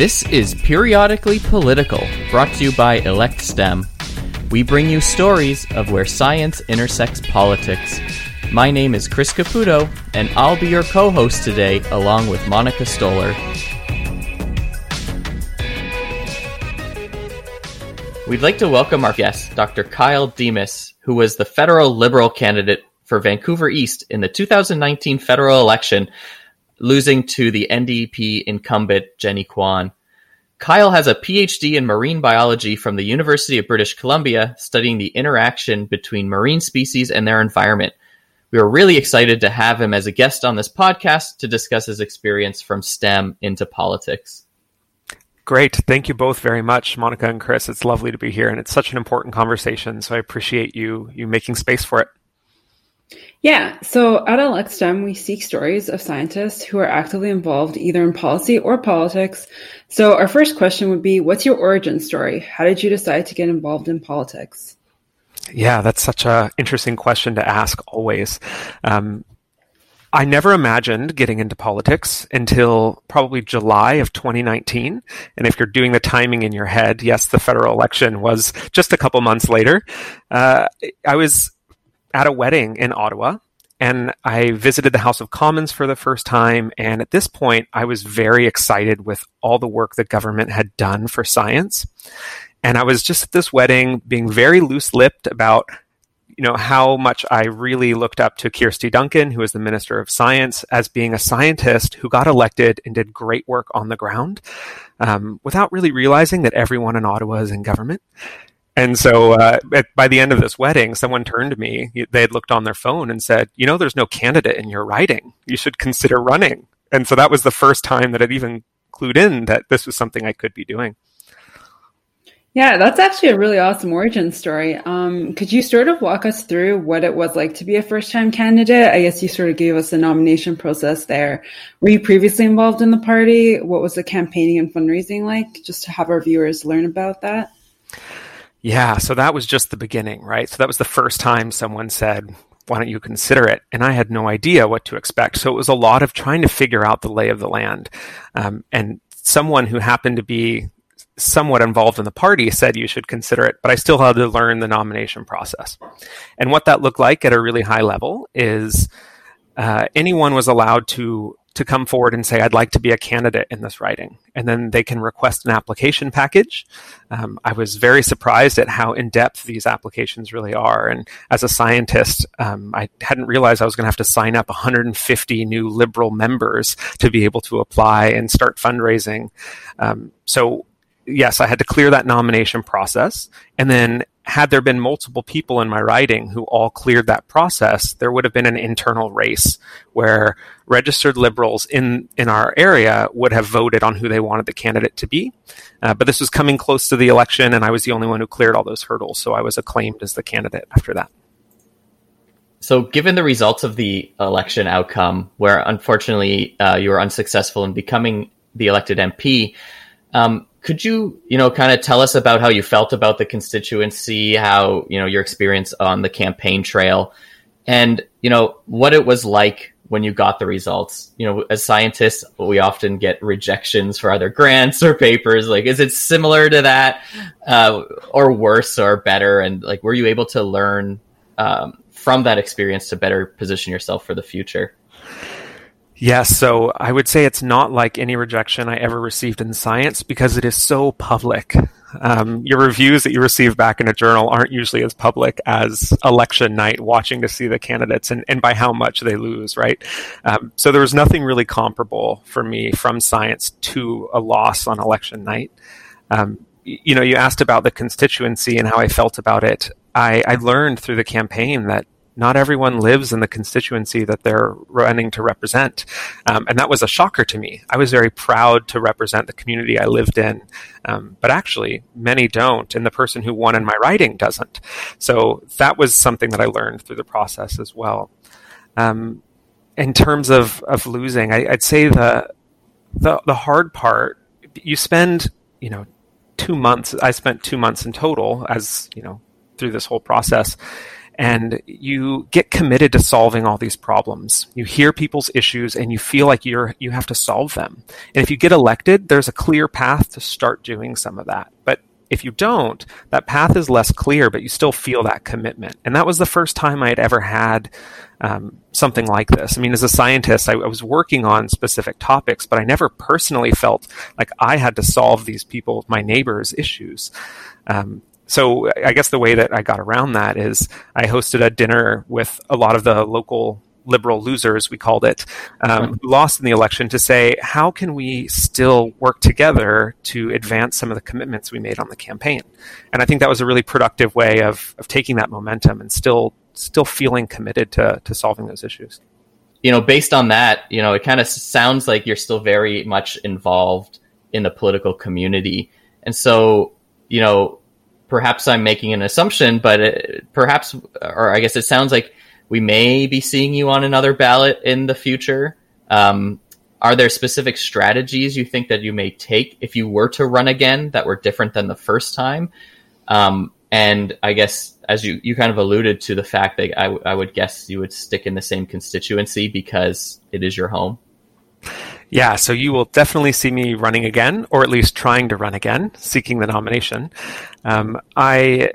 This is Periodically Political, brought to you by Elect STEM. We bring you stories of where science intersects politics. My name is Chris Caputo, and I'll be your co host today, along with Monica Stoller. We'd like to welcome our guest, Dr. Kyle Demes, who was the federal Liberal candidate for Vancouver East in the 2019 federal election, losing to the NDP incumbent Jenny Kwan. Kyle has a PhD in marine biology from the University of British Columbia, studying the interaction between marine species and their environment. We are really excited to have him as a guest on this podcast to discuss his experience from STEM into politics. Great. Thank you both very much, Monica and Chris. It's lovely to be here, and it's such an important conversation. So I appreciate you you making space for it. Yeah, so at Elect STEM, we seek stories of scientists who are actively involved either in policy or politics. So our first question would be, what's your origin story? How did you decide to get involved in politics? Yeah, that's such an interesting question to ask always. Um, I never imagined getting into politics until probably July of 2019. And if you're doing the timing in your head, yes, the federal election was just a couple months later. Uh, I was at a wedding in Ottawa and I visited the House of Commons for the first time. And at this point, I was very excited with all the work the government had done for science. And I was just at this wedding being very loose lipped about you know how much I really looked up to Kirsty Duncan, who is the Minister of Science, as being a scientist who got elected and did great work on the ground, um, without really realizing that everyone in Ottawa is in government. And so uh, at, by the end of this wedding, someone turned to me. They had looked on their phone and said, "You know, there's no candidate in your riding. You should consider running." And so that was the first time that I'd even clued in that this was something I could be doing. Yeah, that's actually a really awesome origin story. Um, could you sort of walk us through what it was like to be a first time candidate? I guess you sort of gave us the nomination process there. Were you previously involved in the party? What was the campaigning and fundraising like? Just to have our viewers learn about that. Yeah, so that was just the beginning, right? So that was the first time someone said, why don't you consider it? And I had no idea what to expect. So it was a lot of trying to figure out the lay of the land. Um, and someone who happened to be somewhat involved in the party said you should consider it, but I still had to learn the nomination process. And what that looked like at a really high level is uh, anyone was allowed to to come forward and say, I'd like to be a candidate in this riding. And then they can request an application package. Um, I was very surprised at how in depth these applications really are. And as a scientist, um, I hadn't realized I was going to have to sign up 150 new liberal members to be able to apply and start fundraising. Um, so yes, I had to clear that nomination process. And then had there been multiple people in my riding who all cleared that process, there would have been an internal race where registered liberals in, in our area would have voted on who they wanted the candidate to be. Uh, but this was coming close to the election, and I was the only one who cleared all those hurdles. So I was acclaimed as the candidate after that. So, given the results of the election outcome, where unfortunately uh, you were unsuccessful in becoming the elected MP, um, could you, you know, kind of tell us about how you felt about the constituency, how, you know, your experience on the campaign trail, and, you know, what it was like when you got the results? You know, as scientists, we often get rejections for either grants or papers. Like, is it similar to that, uh, or worse or better? And, like, were you able to learn um, from that experience to better position yourself for the future? Yes, so I would say it's not like any rejection I ever received in science because it is so public. Um, your reviews that you receive back in a journal aren't usually as public as election night, watching to see the candidates and, and by how much they lose, right? Um, so there was nothing really comparable for me from science to a loss on election night. Um, you know, you asked about the constituency and how I felt about it. I, I learned through the campaign that not everyone lives in the constituency that they're running to represent. Um, and that was a shocker to me. I was very proud to represent the community I lived in. Um, but actually, many don't. And the person who won in my riding doesn't. So that was something that I learned through the process as well. Um, in terms of, of losing, I, would say the, the, the hard part, you spend, you know, two months, I spent two months in total as, you know, through this whole process and you get committed to solving all these problems. You hear people's issues and you feel like you're you have to solve them. And if you get elected, there's a clear path to start doing some of that. But if you don't, that path is less clear, but you still feel that commitment. And that was the first time I had ever had um, something like this. I mean, as a scientist, I, I, was working on specific topics, but I never personally felt like I had to solve these people, my neighbors' issues. Um, so I guess the way that I got around that is I hosted a dinner with a lot of the local liberal losers, we called it, um, who lost in the election, to say, how can we still work together to advance some of the commitments we made on the campaign? And I think that was a really productive way of, of taking that momentum and still still feeling committed to, to solving those issues. You know, based on that, you know, it kind of sounds like you're still very much involved in the political community. And so, you know, perhaps I'm making an assumption, but it, perhaps, or I guess it sounds like we may be seeing you on another ballot in the future. Um, are there specific strategies you think that you may take if you were to run again that were different than the first time? Um, and I guess as you, you kind of alluded to the fact that I, w- I would guess you would stick in the same constituency because it is your home. Yeah, so you will definitely see me running again, or at least trying to run again, seeking the nomination. Um, I,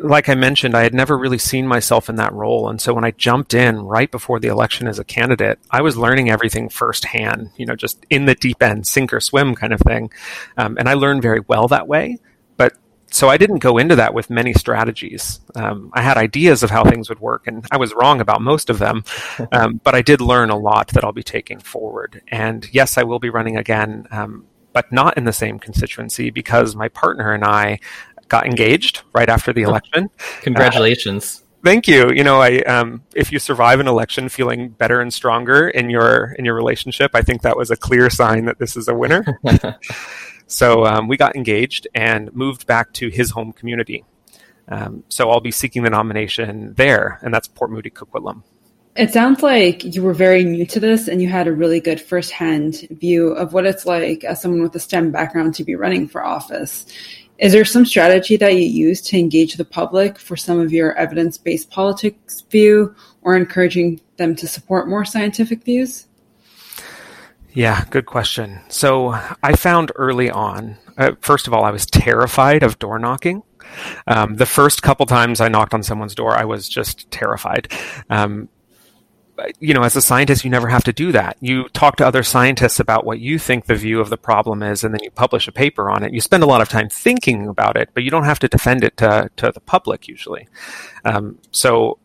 like I mentioned, I had never really seen myself in that role, and so when I jumped in right before the election as a candidate, I was learning everything firsthand. You know, just in the deep end, sink or swim kind of thing, um, and I learned very well that way so I didn't go into that with many strategies. Um, I had ideas of how things would work, and I was wrong about most of them. Um, but I did learn a lot that I'll be taking forward. And yes, I will be running again, um, but not in the same constituency because my partner and I got engaged right after the election. Congratulations. Uh, thank you. You know, I um, if you survive an election feeling better and stronger in your in your relationship, I think that was a clear sign that this is a winner. So um, we got engaged and moved back to his home community. Um, so I'll be seeking the nomination there, and that's Port Moody Coquitlam. It sounds like you were very new to this and you had a really good firsthand view of what it's like as someone with a STEM background to be running for office. Is there some strategy that you use to engage the public for some of your evidence based politics view or encouraging them to support more scientific views? Yeah, good question. So I found early on, uh, first of all, I was terrified of door knocking. Um, the first couple times I knocked on someone's door, I was just terrified. Um, you know, as a scientist, you never have to do that. You talk to other scientists about what you think the view of the problem is, and then you publish a paper on it. You spend a lot of time thinking about it, but you don't have to defend it to, to the public usually. Um, so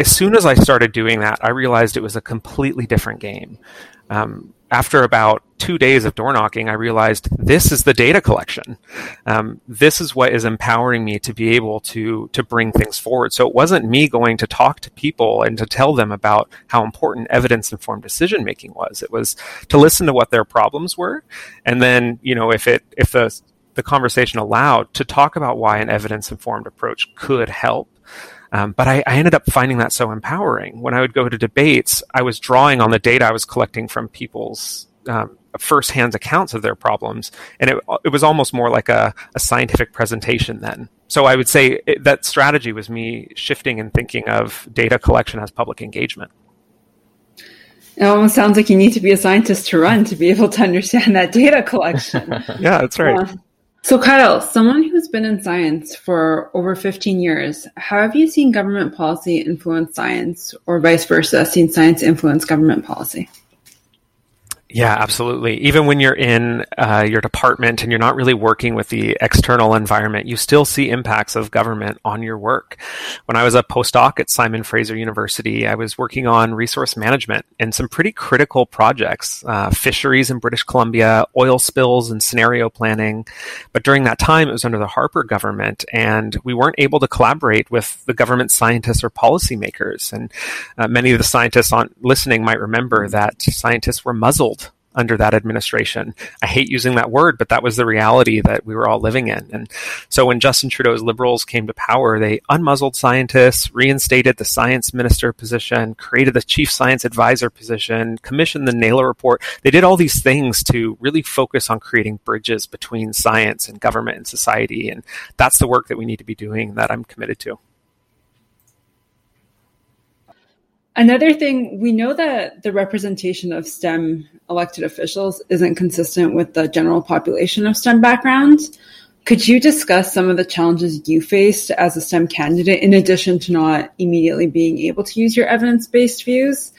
as soon as I started doing that, I realized it was a completely different game. Um, after about two days of door knocking, I realized this is the data collection. Um, this is what is empowering me to be able to to bring things forward. So it wasn't me going to talk to people and to tell them about how important evidence informed decision making was. It was to listen to what their problems were, and then you know if it if the the conversation allowed to talk about why an evidence informed approach could help um, but I, I, ended up finding that so empowering. When I would go to debates, I was drawing on the data I was collecting from people's um, firsthand accounts of their problems, and it, it was almost more like a, a scientific presentation then. So I would say it, that strategy was me shifting and thinking of data collection as public engagement. It almost sounds like you need to be a scientist to run to be able to understand that data collection. yeah, that's right. Uh, so, Kyle, someone who's been in science for over 15 years, how have you seen government policy influence science, or vice versa, seen science influence government policy? Yeah, absolutely. Even when you're in uh, your department and you're not really working with the external environment, you still see impacts of government on your work. When I was a postdoc at Simon Fraser University, I was working on resource management and some pretty critical projects, uh, fisheries in British Columbia, oil spills and scenario planning. But during that time, it was under the Harper government, and we weren't able to collaborate with the government scientists or policymakers. And uh, many of the scientists on listening might remember that scientists were muzzled under that administration. I hate using that word, but that was the reality that we were all living in. And so when Justin Trudeau's Liberals came to power, they unmuzzled scientists, reinstated the science minister position, created the chief science advisor position, commissioned the Naylor report. They did all these things to really focus on creating bridges between science and government and society. And that's the work that we need to be doing that I'm committed to. Another thing, we know that the representation of STEM elected officials isn't consistent with the general population of STEM backgrounds. Could you discuss some of the challenges you faced as a STEM candidate, in addition to not immediately being able to use your evidence based views?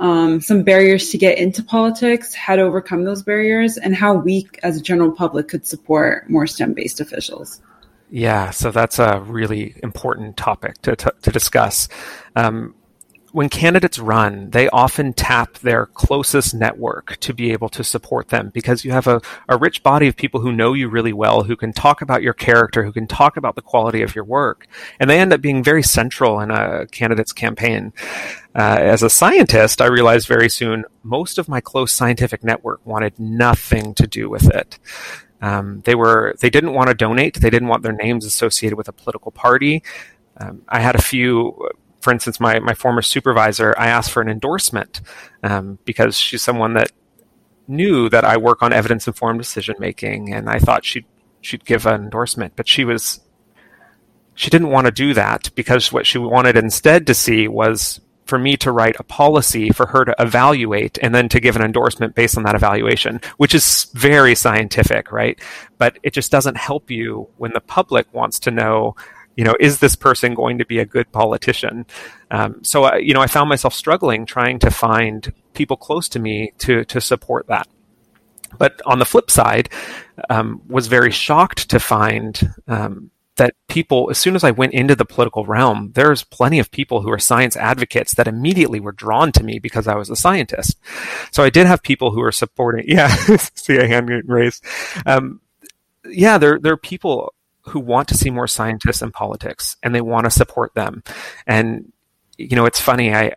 Um, some barriers to get into politics, how to overcome those barriers, and how we as a general public could support more STEM based officials? Yeah, so that's a really important topic to, to, to discuss. Um, when candidates run, they often tap their closest network to be able to support them because you have a, a rich body of people who know you really well, who can talk about your character, who can talk about the quality of your work. And they end up being very central in a candidate's campaign. Uh, as a scientist, I realized very soon most of my close scientific network wanted nothing to do with it. Um, they were they didn't want to donate. They didn't want their names associated with a political party. Um, I had a few for instance, my, my former supervisor, I asked for an endorsement um, because she's someone that knew that I work on evidence informed decision making, and I thought she'd she'd give an endorsement, but she was she didn't want to do that because what she wanted instead to see was for me to write a policy for her to evaluate and then to give an endorsement based on that evaluation, which is very scientific, right? But it just doesn't help you when the public wants to know you know, is this person going to be a good politician? Um, so, I, you know, I found myself struggling trying to find people close to me to to support that. But on the flip side, um, was very shocked to find um, that people, as soon as I went into the political realm, there's plenty of people who are science advocates that immediately were drawn to me because I was a scientist. So I did have people who were supporting. Yeah, see a hand raised. Um, yeah, there there are people who want to see more scientists in politics and they want to support them. And, you know, it's funny. I,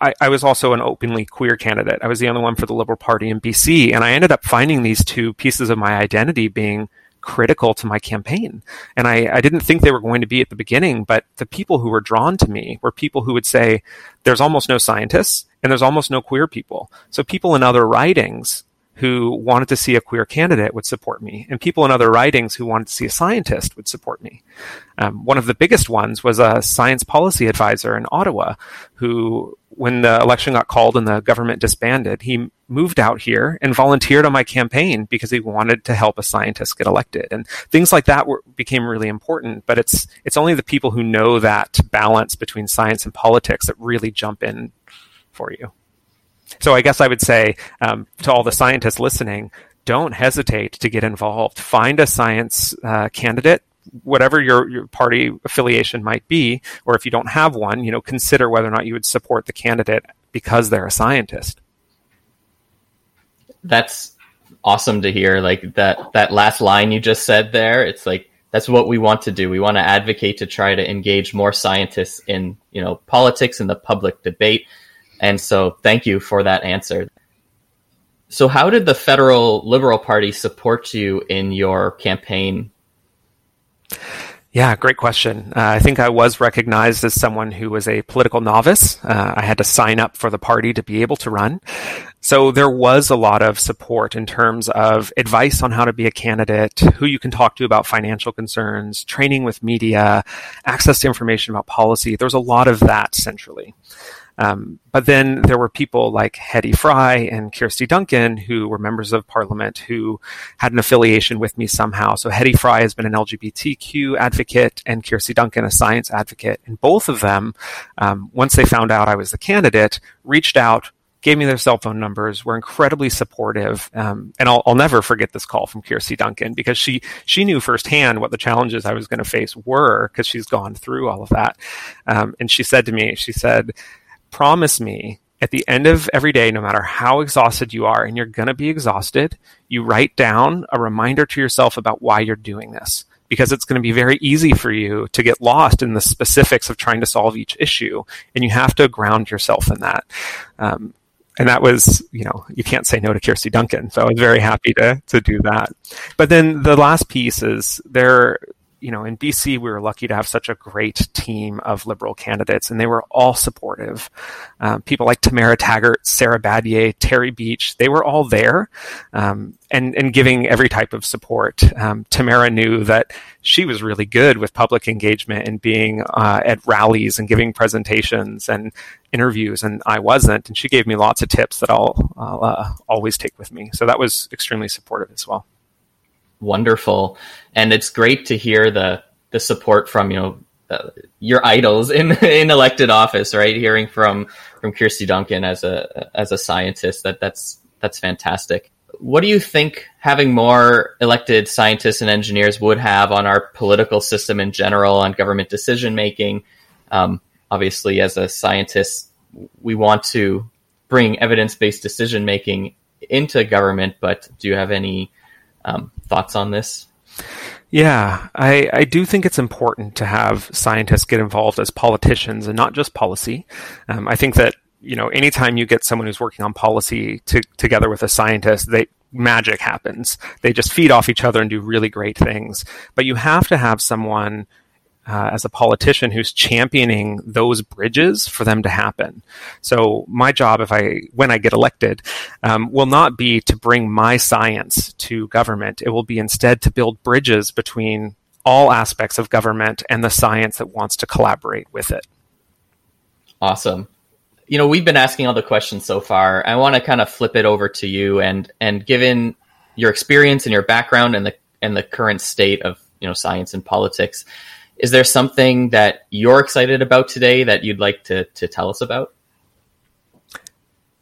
I, I, was also an openly queer candidate. I was the only one for the Liberal Party in BC. And I ended up finding these two pieces of my identity being critical to my campaign. And I, I didn't think they were going to be at the beginning, but the people who were drawn to me were people who would say, there's almost no scientists and there's almost no queer people. So people in other ridings who wanted to see a queer candidate would support me, and people in other ridings who wanted to see a scientist would support me. Um, one of the biggest ones was a science policy advisor in Ottawa, who, when the election got called and the government disbanded, he moved out here and volunteered on my campaign because he wanted to help a scientist get elected. And things like that were, became really important. But it's it's only the people who know that balance between science and politics that really jump in for you. So I guess I would say um, to all the scientists listening, don't hesitate to get involved. Find a science uh, candidate, whatever your, your party affiliation might be, or if you don't have one, you know, consider whether or not you would support the candidate because they're a scientist. That's awesome to hear. Like that that last line you just said there, it's like that's what we want to do. We want to advocate to try to engage more scientists in, you know, politics and the public debate and so thank you for that answer. So, how did the federal Liberal Party support you in your campaign? Yeah, great question. Uh, I think I was recognized as someone who was a political novice. Uh, I had to sign up for the party to be able to run. So there was a lot of support in terms of advice on how to be a candidate, who you can talk to about financial concerns, training with media, access to information about policy. There was a lot of that centrally. Um, but then there were people like Hedy Fry and Kirsty Duncan who were members of parliament who had an affiliation with me somehow. So Hedy Fry has been an LGBTQ advocate and Kirsty Duncan a science advocate. And both of them, um, once they found out I was the candidate, reached out, gave me their cell phone numbers, were incredibly supportive. Um, and I'll, I'll, never forget this call from Kirsty Duncan because she, she knew firsthand what the challenges I was going to face were because she's gone through all of that. Um, and she said to me, she said, promise me at the end of every day, no matter how exhausted you are, and you're going to be exhausted, you write down a reminder to yourself about why you're doing this. Because it's going to be very easy for you to get lost in the specifics of trying to solve each issue. And you have to ground yourself in that. Um, and that was, you know, you can't say no to Kirsty Duncan. So I was very happy to, to do that. But then the last piece is there, you know, in BC, we were lucky to have such a great team of Liberal candidates, and they were all supportive. Um, people like Tamara Taggart, Sara Badiei, Terry Beech, they were all there um, and, and giving every type of support. Um, Tamara knew that she was really good with public engagement and being uh, at rallies and giving presentations and interviews, and I wasn't. And she gave me lots of tips that I'll, I'll uh, always take with me. So that was extremely supportive as well wonderful, and it's great to hear the the support from you know uh, your idols in in elected office, right? Hearing from from Kirsty Duncan as a as a scientist that that's that's fantastic. What do you think having more elected scientists and engineers would have on our political system in general, on government decision making? Um, obviously, as a scientist, we want to bring evidence based decision making into government, but do you have any um, thoughts on this? Yeah, I, I do think it's important to have scientists get involved as politicians and not just policy. Um, I think that you know anytime you get someone who's working on policy to, together with a scientist, they magic happens. They just feed off each other and do really great things. But you have to have someone uh, as a politician who's championing those bridges for them to happen. So my job, if I when I get elected, um, will not be to bring my science to government. It will be instead to build bridges between all aspects of government and the science that wants to collaborate with it. Awesome. You know, we've been asking all the questions so far. I want to kind of flip it over to you and and given your experience and your background and the and the current state of you know science and politics is there something that you're excited about today that you'd like to, to tell us about?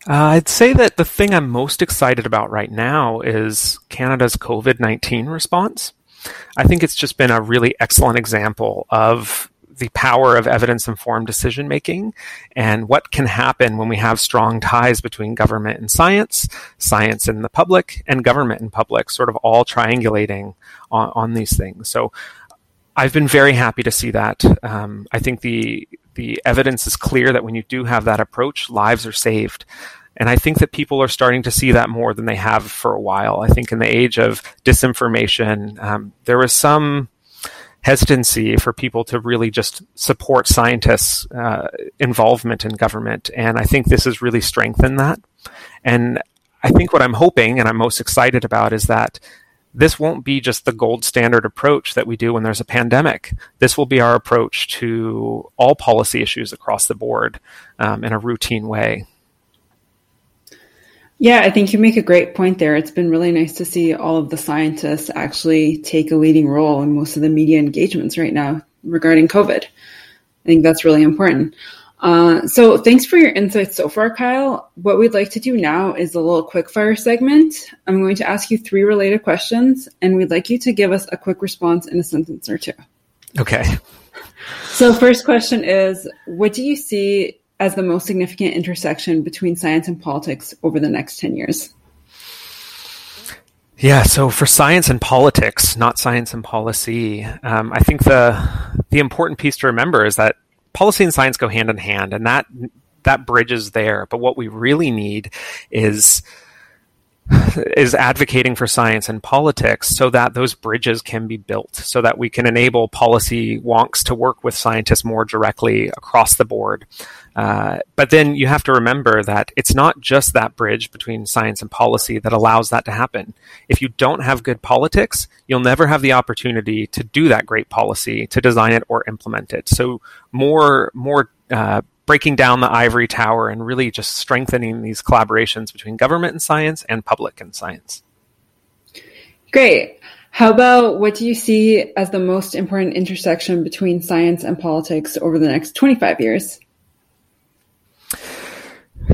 Uh, I'd say that the thing I'm most excited about right now is Canada's COVID 19 response. I think it's just been a really excellent example of the power of evidence informed decision making and what can happen when we have strong ties between government and science, science and the public, and government and public, sort of all triangulating on, on these things. So I've been very happy to see that. Um, I think the the evidence is clear that when you do have that approach, lives are saved. And I think that people are starting to see that more than they have for a while. I think in the age of disinformation, um, there was some hesitancy for people to really just support scientists' uh, involvement in government. And I think this has really strengthened that. And I think what I'm hoping and I'm most excited about is that this won't be just the gold standard approach that we do when there's a pandemic. This will be our approach to all policy issues across the board um, in a routine way. Yeah, I think you make a great point there. It's been really nice to see all of the scientists actually take a leading role in most of the media engagements right now regarding COVID. I think that's really important. Uh, so thanks for your insights so far, Kyle. What we'd like to do now is a little quickfire segment. I'm going to ask you three related questions, and we'd like you to give us a quick response in a sentence or two. Okay. So, first question is What do you see as the most significant intersection between science and politics over the next 10 years? Yeah, so for science and politics, not science and policy, um, I think the the important piece to remember is that policy and science go hand in hand, and that that bridge is there. But what we really need is is advocating for science and politics so that those bridges can be built, so that we can enable policy wonks to work with scientists more directly across the board. Uh, but then you have to remember that it's not just that bridge between science and policy that allows that to happen. If you don't have good politics, you'll never have the opportunity to do that great policy, to design it or implement it. So more, more, uh, breaking down the ivory tower and really just strengthening these collaborations between government and science and public and science. Great. How about what do you see as the most important intersection between science and politics over the next 25 years?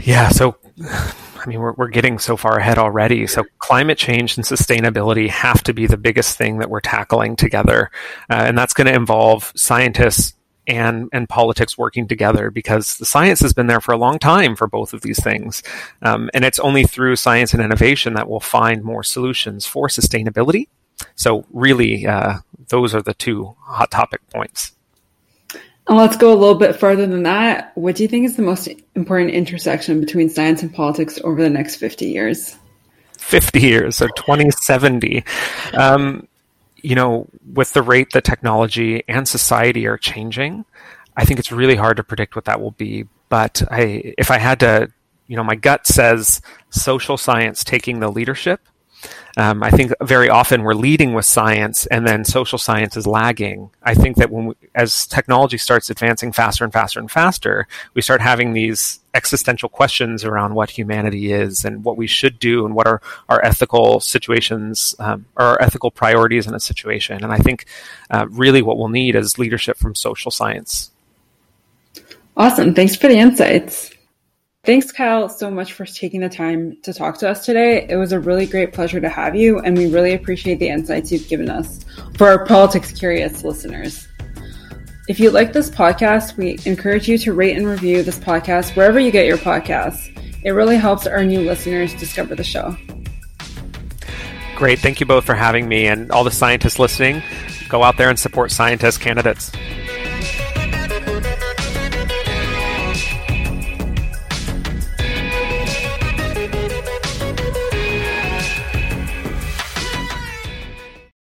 Yeah, so I mean, we're, we're getting so far ahead already. So climate change and sustainability have to be the biggest thing that we're tackling together. Uh, and that's going to involve scientists and, and politics working together because the science has been there for a long time for both of these things. Um, and it's only through science and innovation that we'll find more solutions for sustainability. So really, uh, those are the two hot topic points. And let's go a little bit further than that. What do you think is the most important intersection between science and politics over the next 50 years? 50 years, so 2070. Um, you know, with the rate that technology and society are changing, I think it's really hard to predict what that will be. But I, if I had to, you know, my gut says social science taking the leadership um, I think very often we're leading with science and then social science is lagging. I think that when we, as technology starts advancing faster and faster and faster, we start having these existential questions around what humanity is and what we should do and what are our ethical situations um, or our ethical priorities in a situation. And I think uh, really what we'll need is leadership from social science. Awesome. Thanks for the insights. Thanks, Kyle, so much for taking the time to talk to us today. It was a really great pleasure to have you, and we really appreciate the insights you've given us for our politics curious listeners. If you like this podcast, we encourage you to rate and review this podcast wherever you get your podcasts. It really helps our new listeners discover the show. Great. Thank you both for having me and all the scientists listening. Go out there and support scientist candidates.